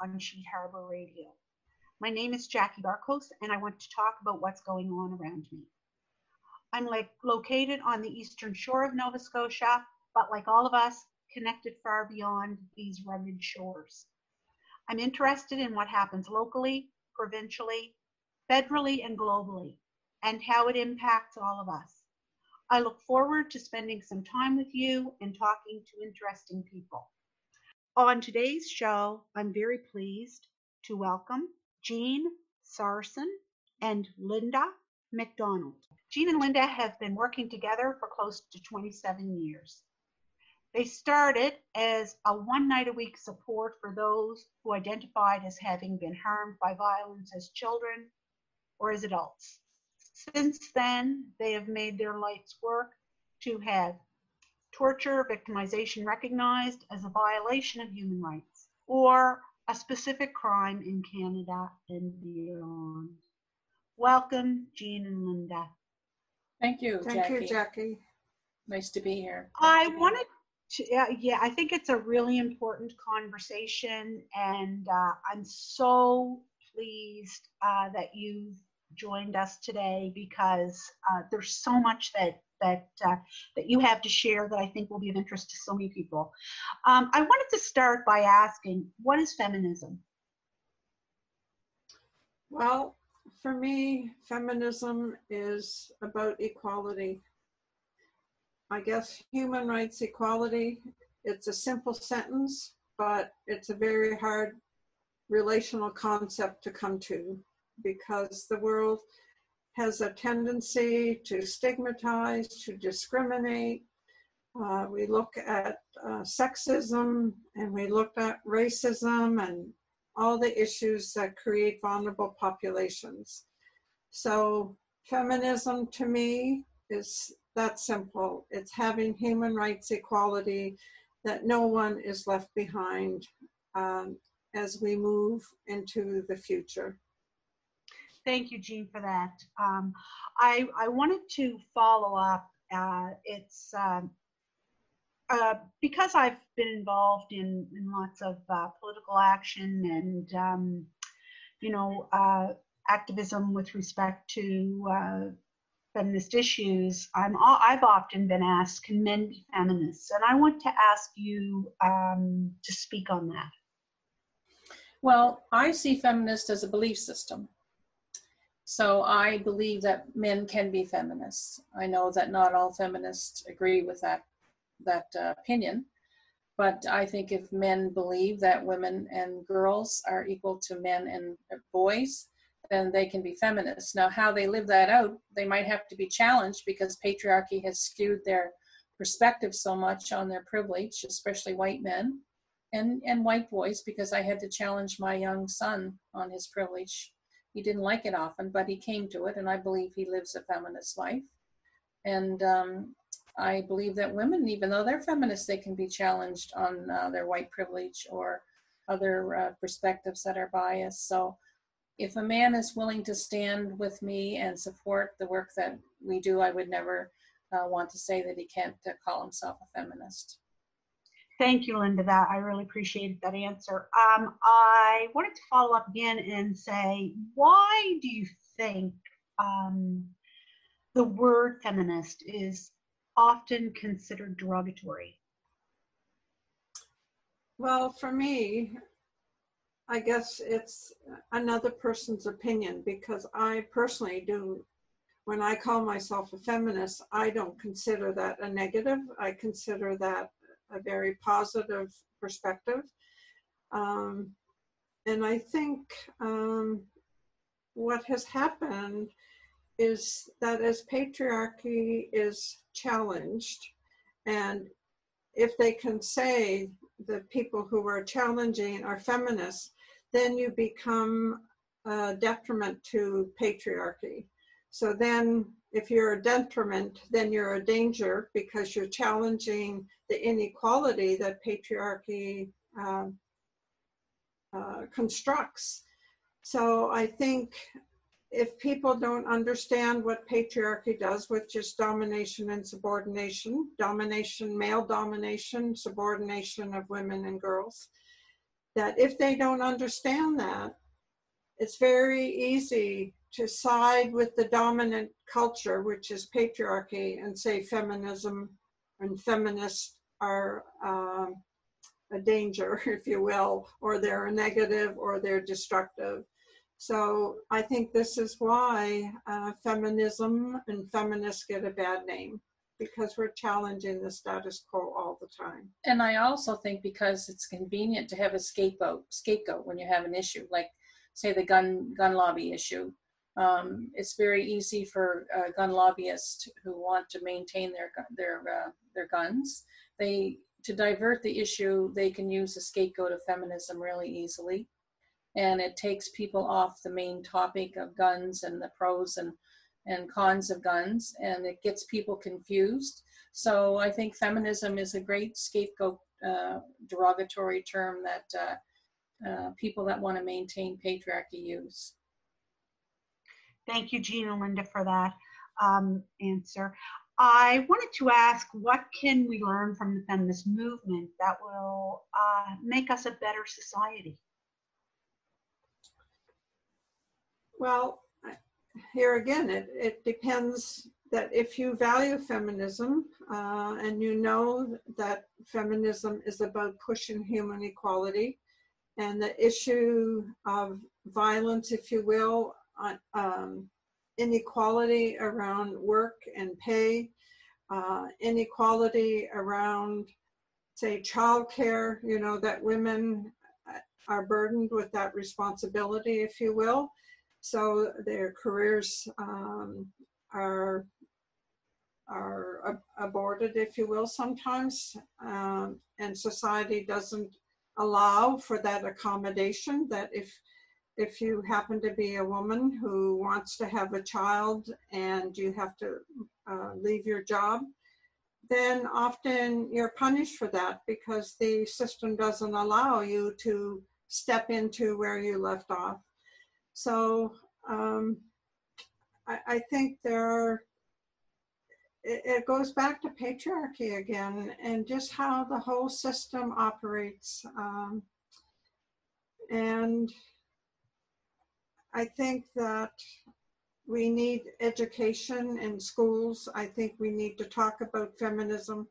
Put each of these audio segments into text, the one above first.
On Sheet Harbor Radio. My name is Jackie Barkhouse, and I want to talk about what's going on around me. I'm like located on the eastern shore of Nova Scotia, but like all of us, connected far beyond these rugged shores. I'm interested in what happens locally, provincially, federally, and globally, and how it impacts all of us. I look forward to spending some time with you and talking to interesting people. On today's show, I'm very pleased to welcome Jean Sarson and Linda MacDonald. Jean and Linda have been working together for close to 27 years. They started as a one night a week support for those who identified as having been harmed by violence as children or as adults. Since then, they have made their life's work to have torture, victimization recognized as a violation of human rights or a specific crime in Canada and beyond. Welcome, Jean and Linda. Thank you, Thank Jackie. you, Jackie. Nice to be here. I wanted to, yeah, yeah, I think it's a really important conversation, and uh, I'm so pleased uh, that you've joined us today because uh, there's so much that that uh, that you have to share that I think will be of interest to so many people. Um, I wanted to start by asking, what is feminism? Well, for me, feminism is about equality. I guess human rights equality, it's a simple sentence, but it's a very hard relational concept to come to because the world has a tendency to stigmatize, to discriminate. Uh, we look at uh, sexism and we look at racism and all the issues that create vulnerable populations. So, feminism to me is that simple. It's having human rights equality, that no one is left behind um, as we move into the future. Thank you, Jean, for that. Um, I, I wanted to follow up. Uh, it's um, uh, because I've been involved in, in lots of uh, political action and, um, you know, uh, activism with respect to uh, feminist issues. I'm I've often been asked, can men be feminists? And I want to ask you um, to speak on that. Well, I see feminist as a belief system. So I believe that men can be feminists. I know that not all feminists agree with that that uh, opinion, but I think if men believe that women and girls are equal to men and boys, then they can be feminists. Now, how they live that out, they might have to be challenged because patriarchy has skewed their perspective so much on their privilege, especially white men and, and white boys, because I had to challenge my young son on his privilege he didn't like it often, but he came to it, and I believe he lives a feminist life. And um, I believe that women, even though they're feminists, they can be challenged on uh, their white privilege or other uh, perspectives that are biased. So if a man is willing to stand with me and support the work that we do, I would never uh, want to say that he can't uh, call himself a feminist. Thank you, Linda. That I really appreciated that answer. Um, I wanted to follow up again and say, why do you think um, the word feminist is often considered derogatory? Well, for me, I guess it's another person's opinion because I personally do. When I call myself a feminist, I don't consider that a negative. I consider that a very positive perspective. Um, and I think um, what has happened is that as patriarchy is challenged, and if they can say the people who are challenging are feminists, then you become a detriment to patriarchy. So then if you're a detriment, then you're a danger because you're challenging the inequality that patriarchy um, uh, constructs. So I think if people don't understand what patriarchy does, which is domination and subordination, domination, male domination, subordination of women and girls, that if they don't understand that, it's very easy to side with the dominant culture, which is patriarchy, and say feminism and feminists are um, a danger, if you will, or they're a negative or they're destructive. So I think this is why uh, feminism and feminists get a bad name because we're challenging the status quo all the time. And I also think because it's convenient to have a scapegoat, scapegoat when you have an issue, like say the gun gun lobby issue. Um, it's very easy for uh, gun lobbyists who want to maintain their their uh, their guns. They to divert the issue, they can use a scapegoat of feminism really easily and it takes people off the main topic of guns and the pros and and cons of guns and it gets people confused so i think feminism is a great scapegoat uh, derogatory term that uh, people that want to maintain patriarchy use. Thank you Jean and linda for that um, answer. I wanted to ask what can we learn from the feminist movement that will uh, make us a better society? Well, here again, it, it depends that if you value feminism uh, and you know that feminism is about pushing human equality and the issue of violence, if you will, uh, um, inequality around work and pay, uh, inequality around, say, childcare, you know, that women are burdened with that responsibility, if you will. So their careers um, are are ab- aborted, if you will, sometimes, um, and society doesn't allow for that accommodation. That if if you happen to be a woman who wants to have a child and you have to uh, leave your job, then often you're punished for that because the system doesn't allow you to step into where you left off. So um, I, I, think there are, it, it goes back to patriarchy again and just how the whole system operates. Um, and I think that we need education in schools. I think we need to talk about feminism.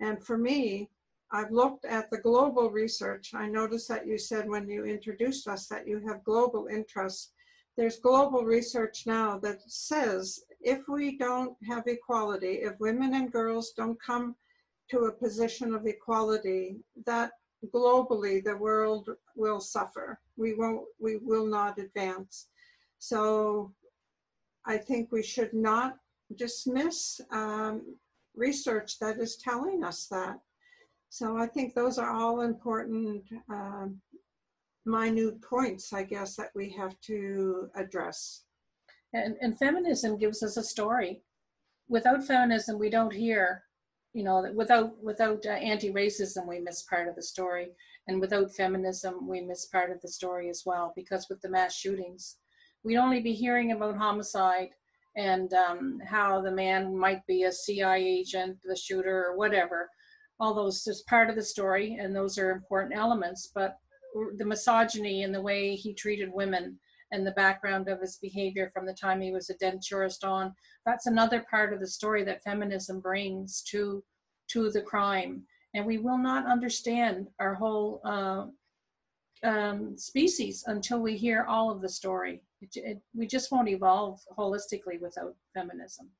And for me, I've looked at the global research. I noticed that you said when you introduced us that you have global interests. There's global research now that says if we don't have equality, if women and girls don't come to a position of equality, that globally the world will suffer. We won't, we will not advance. So I think we should not dismiss um, research that is telling us that. So I think those are all important um, minute points, I guess, that we have to address. And, and feminism gives us a story. Without feminism, we don't hear, you know, without without uh, anti-racism, we miss part of the story, and without feminism, we miss part of the story as well. Because with the mass shootings, we'd only be hearing about homicide and um, how the man might be a CIA agent, the shooter, or whatever all those is part of the story and those are important elements but the misogyny and the way he treated women and the background of his behavior from the time he was a denturist on. That's another part of the story that feminism brings to to the crime. And we will not understand our whole uh, um, species until we hear all of the story. It, it, we just won't evolve holistically without feminism.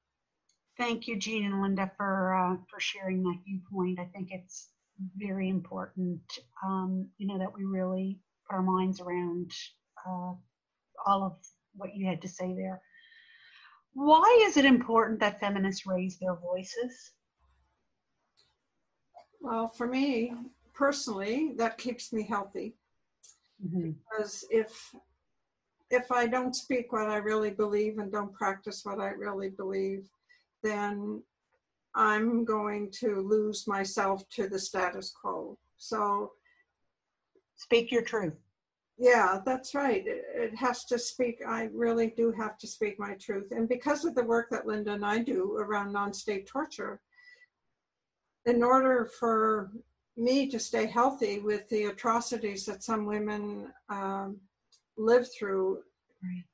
Thank you, Jean and Linda, for uh, for sharing that viewpoint. I think it's very important, um, you know, that we really put our minds around uh, all of what you had to say there. Why is it important that feminists raise their voices? Well, for me personally, that keeps me healthy. Mm-hmm. Because if if I don't speak what I really believe and don't practice what I really believe, then I'm going to lose myself to the status quo. So speak your truth. Yeah, that's right. It, it has to speak, I really do have to speak my truth. And because of the work that Linda and I do around non state torture, in order for me to stay healthy with the atrocities that some women um, live through, Right.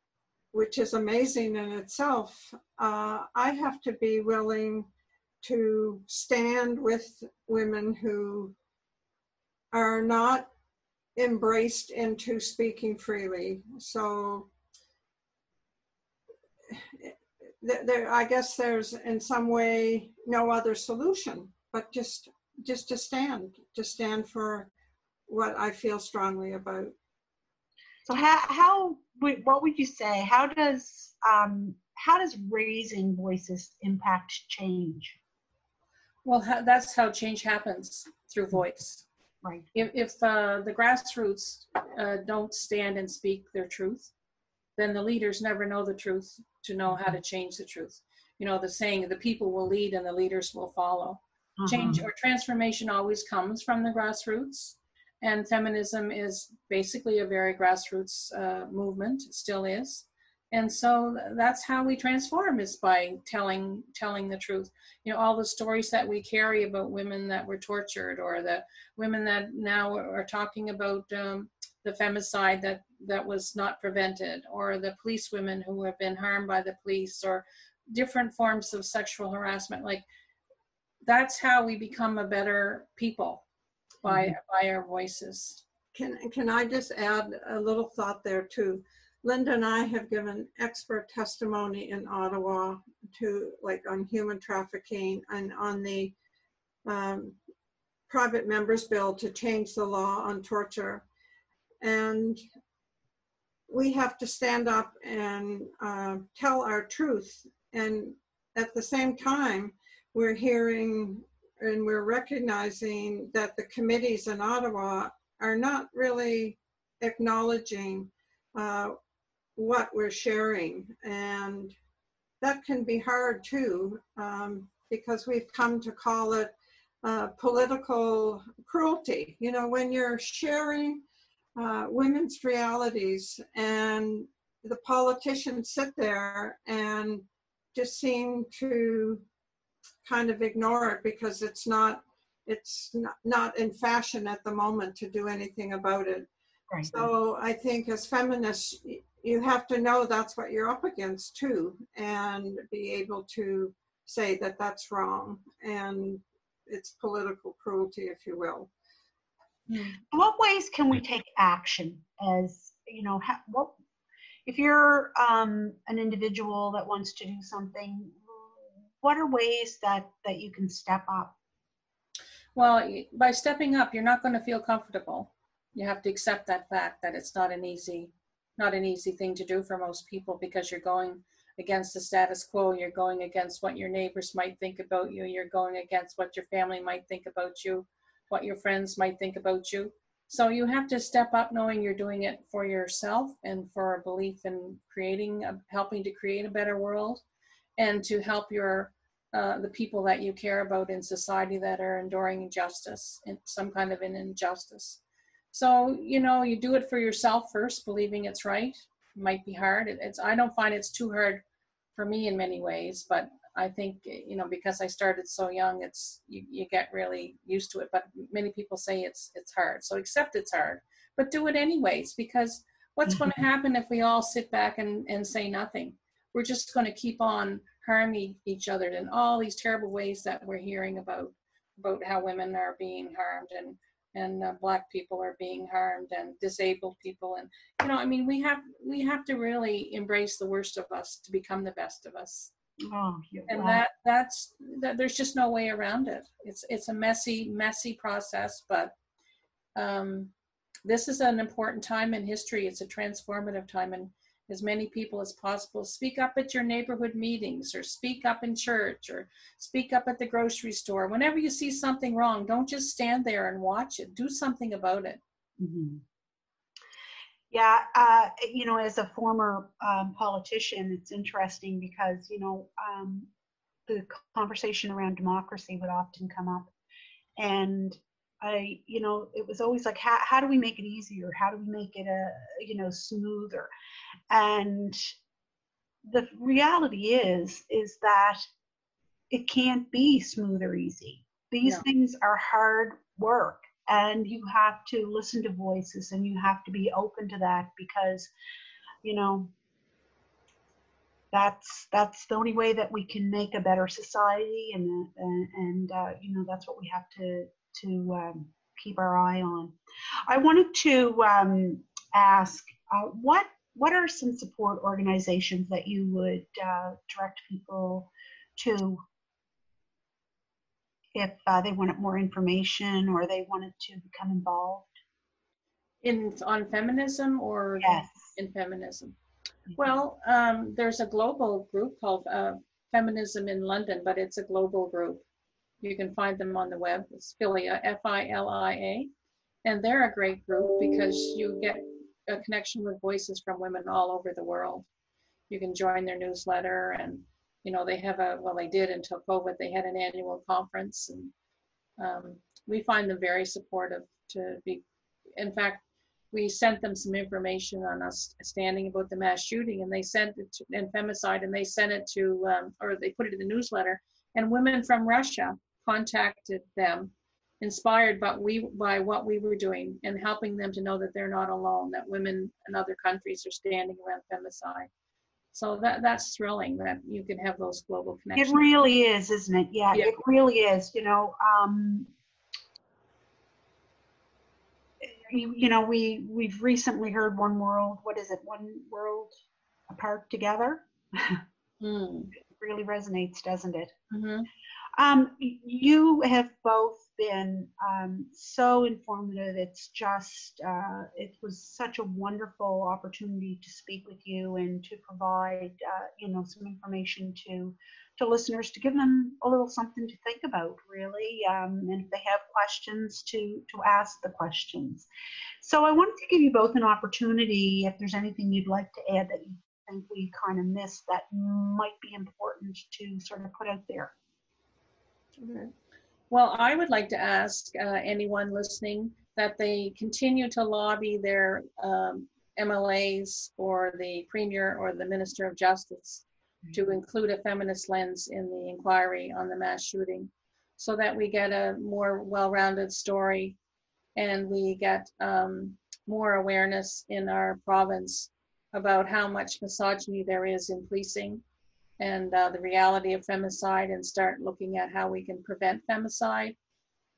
which is amazing in itself, uh, I have to be willing to stand with women who are not embraced into speaking freely. So there, I guess there's in some way no other solution but just just to stand, to stand for what I feel strongly about. So how how what would you say? How does um, how does raising voices impact change? Well, that's how change happens through voice. Right. If, if uh, the grassroots uh, don't stand and speak their truth, then the leaders never know the truth to know how to change the truth. You know, the saying, the people will lead and the leaders will follow. Change or transformation always comes from the grassroots. And feminism is basically a very grassroots uh, movement, still is. And so that's how we transform is by telling telling the truth. You know, all the stories that we carry about women that were tortured, or the women that now are talking about um, the femicide that that was not prevented, or the police women who have been harmed by the police, or different forms of sexual harassment. Like that's how we become a better people by by our voices. Can, can I just add a little thought there too? Linda and I have given expert testimony in Ottawa to like on human trafficking and on the um, private members bill to change the law on torture. And we have to stand up and uh, tell our truth. And at the same time, we're hearing and we're recognizing that the committees in Ottawa are not really acknowledging uh, what we're sharing. And that can be hard too, um, because we've come to call it uh, political cruelty. You know, when you're sharing uh, women's realities and the politicians sit there and just seem to kind of ignore it because it's not it's not, not in fashion at the moment to do anything about it Right. so i think as feminists you have to know that's what you're up against too and be able to say that that's wrong and it's political cruelty if you will what ways can we take action as you know ha- what if you're um, an individual that wants to do something what are ways that that you can step up Well, by stepping up, you're not going to feel comfortable. You have to accept that fact that it's not an easy, not an easy thing to do for most people because you're going against the status quo. You're going against what your neighbors might think about you. You're going against what your family might think about you, what your friends might think about you. So you have to step up knowing you're doing it for yourself and for a belief in creating, helping to create a better world and to help your uh, the people that you care about in society that are enduring injustice some kind of an injustice. So you know, you do it for yourself first, believing it's right. It might be hard. It, it's I don't find it's too hard for me in many ways, but I think you know because I started so young, it's you, you get really used to it. But many people say it's it's hard, so accept it's hard, but do it anyways because what's going to mm-hmm. happen if we all sit back and, and say nothing? We're just going to keep on harming each other in all these terrible ways that we're hearing about about how women are being harmed and and uh, black people are being harmed and disabled people. And you know i mean we have we have to really embrace the worst of us to become the best of us. Oh and wow. that that's that there's just no way around it. It's it's a messy messy process but um this is an important time in history. It's a transformative time and as many people as possible. Speak up at your neighborhood meetings or speak up in church or speak up at the grocery store. Whenever you see something wrong don't just stand there and watch it. Do something about it. Mhm. Yeah, uh, you know, as a former um, politician, it's interesting because you know um, the conversation around democracy would often come up, and I, you know, it was always like, how, how do we make it easier? How do we make it a, you know, smoother? And the reality is, is that it can't be smooth or easy. These No. things are hard work and you have to listen to voices and you have to be open to that because, you know, that's that's the only way that we can make a better society and and, and uh, you know that's what we have to to um, keep our eye on i wanted to um, ask uh, what what are some support organizations that you would uh, direct people to if uh, they wanted more information or they wanted to become involved In on feminism or yes in feminism? Well, um, there's a global group called uh, Feminism in London, but it's a global group. You can find them on the web. It's Filia, F-I-L-I-A, and they're a great group because you get a connection with voices from women all over the world. You can join their newsletter, and you know they have a well, they did until COVID. They had an annual conference, and um, we find them very supportive. To be, in fact, we sent them some information on us standing about the mass shooting and they sent it to and femicide and they sent it to um, or they put it in the newsletter and women from russia contacted them inspired by we by what we were doing and helping them to know that they're not alone that women in other countries are standing around femicide so that that's thrilling that you can have those global connections. It really is, isn't it? Yeah, Yeah. it really is. You know, um, you, you know, we we've recently heard "One World." What is it? One World apart together. Mm, really resonates, doesn't it? mhm. Um, you have both been um, so informative. It's just, uh, it was such a wonderful opportunity to speak with you and to provide, uh, you know, some information to to listeners to give them a little something to think about, really, um, and if they have questions, to to ask the questions. So I wanted to give you both an opportunity. If there's anything you'd like to add that you think we kind of missed that might be important to sort of put out there. Okay. Well, I would like to ask uh, anyone listening that they continue to lobby their um, MLAs or the Premier or the Minister of Justice to include a feminist lens in the inquiry on the mass shooting so that we get a more well-rounded story and we get um, more awareness in our province about how much misogyny there is in policing and uh, the reality of femicide and start looking at how we can prevent femicide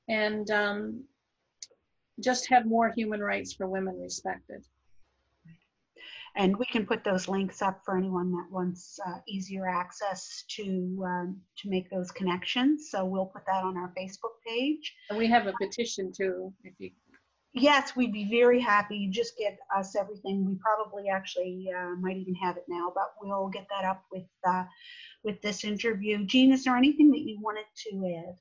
and um, just have more human rights for women respected. And we can put those links up for anyone that wants uh, easier access to um, to make those connections. So we'll put that on our Facebook page. And we have a petition too, if you, Yes, we'd be very happy. You just get us everything. We probably actually uh, might even have it now, but we'll get that up with uh, with this interview. Jean, is there anything that you wanted to add?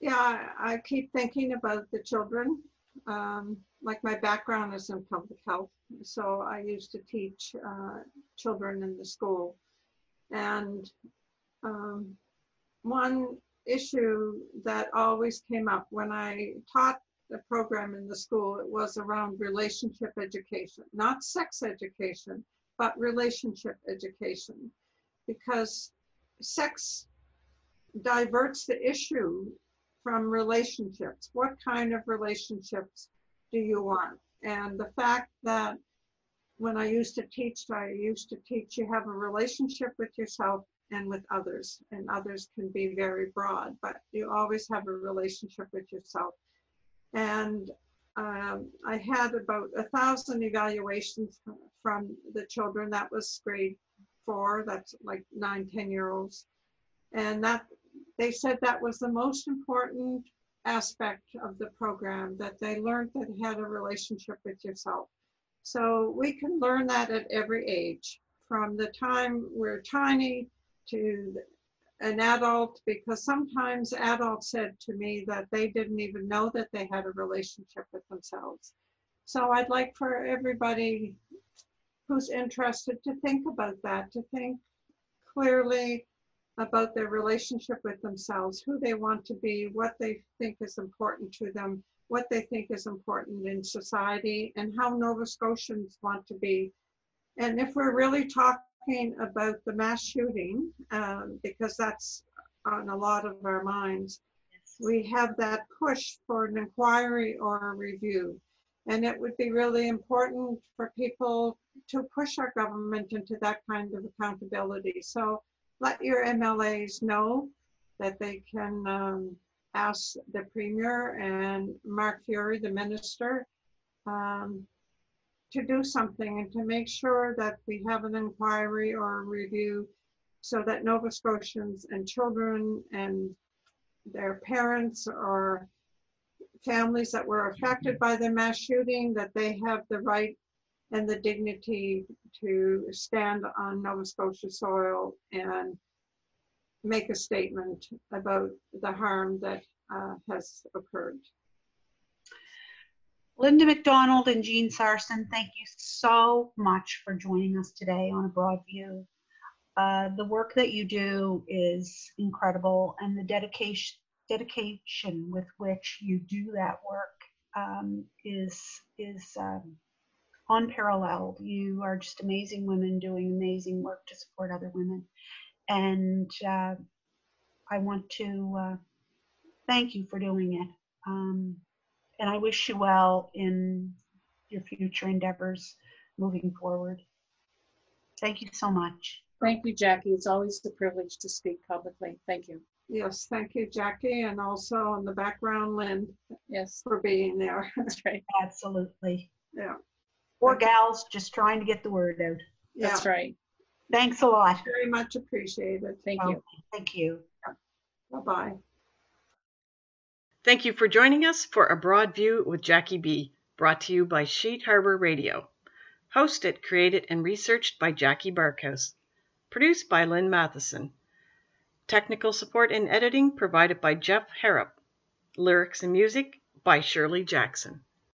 Yeah, I keep thinking about the children. Um, like my background is in public health, so I used to teach uh, children in the school. And um, one issue that always came up when I taught the program in the school, it was around relationship education, not sex education, but relationship education. Because sex diverts the issue from relationships. What kind of relationships do you want? And the fact that when I used to teach, I used to teach you have a relationship with yourself and with others. And others can be very broad, but you always have a relationship with yourself. And um, I had about a thousand evaluations from, the children. That was grade four, that's like nine, ten year olds, And that they said that was the most important aspect of the program that they learned that had a relationship with yourself. So we can learn that at every age, from the time we're tiny to an adult, because sometimes adults said to me that they didn't even know that they had a relationship with themselves. So I'd like for everybody who's interested to think about that, to think clearly about their relationship with themselves, who they want to be, what they think is important to them, what they think is important in society, and how Nova Scotians want to be. And if we're really talking about the mass shooting, um, because that's on a lot of our minds, we have that push for an inquiry or a review. And it would be really important for people to push our government into that kind of accountability. So let your MLAs know that they can um, ask the Premier and Mark Furey, the Minister, um, to do something and to make sure that we have an inquiry or a review so that Nova Scotians and children and their parents or families that were affected by the mass shooting, that they have the right and the dignity to stand on Nova Scotia soil and make a statement about the harm that uh, has occurred. Linda MacDonald and Jean Sarson, thank you so much for joining us today on A Broad View. Uh, the work that you do is incredible, and the dedication dedication with which you do that work um, is is um, unparalleled. You are just amazing women doing amazing work to support other women, and uh, I want to uh, thank you for doing it. Um, and I wish you well in your future endeavors moving forward. Thank you so much. Thank you, Jackie. It's always a privilege to speak publicly. Thank you. Yes, thank you, Jackie, and also in the background, Lynn, Yes, for being there. that's right. Absolutely. Yeah, Poor gals just trying to get the word out. yeah, That's right. Thanks a lot. very much appreciated. Thank you. Thank you. Bye-bye. Thank you for joining us for A Broad View with Jackie B, brought to you by Sheet Harbor Radio. Hosted, created, and researched by Jackie Barkhouse. Produced by Lynn Matheson. Technical support and editing provided by Jeff Harrop. Lyrics and music by Shirley Jackson.